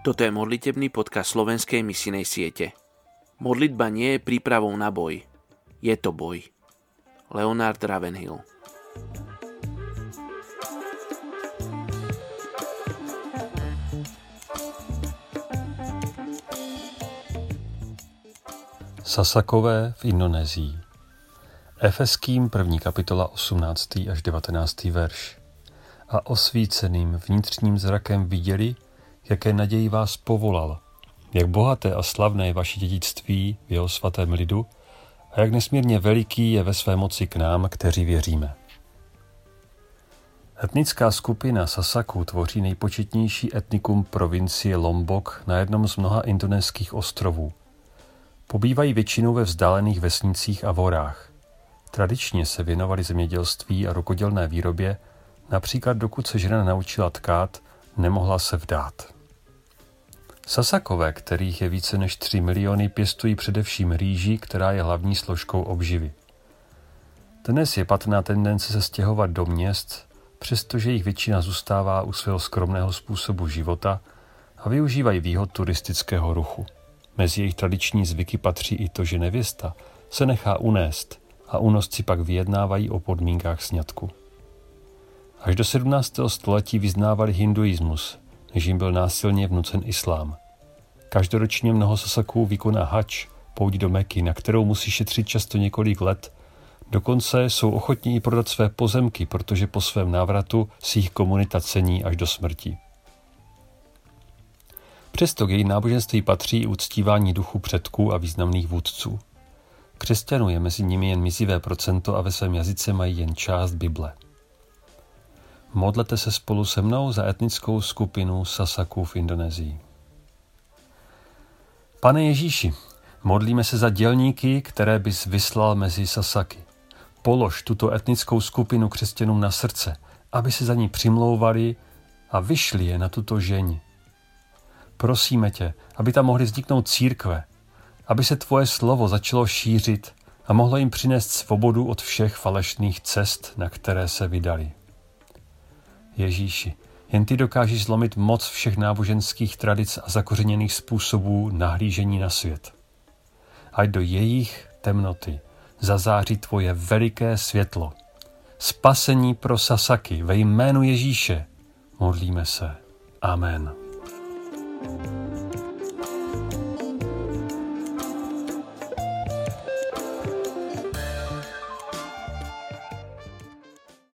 Toto je modlitebný podcast slovenskej misinej siete. Modlitba nie je prípravou na boj. Je to boj. Leonard Ravenhill Sasakové v Indonésii Efeským první kapitola 18. až 19. verš A osvíceným vnitřním zrakem viděli, jaké naději vás povolal, jak bohaté a slavné je vaše dědictví v jeho svatém lidu a jak nesmírně veliký je ve své moci k nám, kteří věříme. Etnická skupina Sasaku tvoří nejpočetnější etnikum provincie Lombok na jednom z mnoha indonéských ostrovů. Pobývají většinou ve vzdálených vesnicích a vorách. Tradičně se věnovali zemědělství a rukodělné výrobě, například dokud se žena naučila tkát, nemohla se vdát. Sasakové, kterých je více než 3 miliony, pěstují především rýži, která je hlavní složkou obživy. Dnes je patrná tendence se stěhovat do měst, přestože jich většina zůstává u svého skromného způsobu života a využívají výhod turistického ruchu. Mezi jejich tradiční zvyky patří i to, že nevěsta se nechá unést a unosci pak vyjednávají o podmínkách sňatku. Až do 17. století vyznávali hinduismus, než jim byl násilně vnucen islám. Každoročně mnoho sasaků vykoná hač, pouť do Meky, na kterou musí šetřit často několik let. Dokonce jsou ochotní i prodat své pozemky, protože po svém návratu si jich komunita cení až do smrti. Přesto k její náboženství patří i uctívání duchu předků a významných vůdců. Křesťanů je mezi nimi jen mizivé procento a ve svém jazyce mají jen část Bible. Modlete se spolu se mnou za etnickou skupinu Sasaků v Indonésii. Pane Ježíši, modlíme se za dělníky, které bys vyslal mezi Sasaky. Polož tuto etnickou skupinu křesťanům na srdce, aby se za ní přimlouvali a vyšli je na tuto žeň. Prosíme tě, aby tam mohly vzniknout církve, aby se tvoje slovo začalo šířit a mohlo jim přinést svobodu od všech falešných cest, na které se vydali. Ježíši, jen ty dokážeš zlomit moc všech náboženských tradic a zakořeněných způsobů nahlížení na svět. Ať do jejich temnoty zazáří tvoje veliké světlo. Spasení pro Sasaky ve jménu Ježíše. Modlíme se. Amen. thank you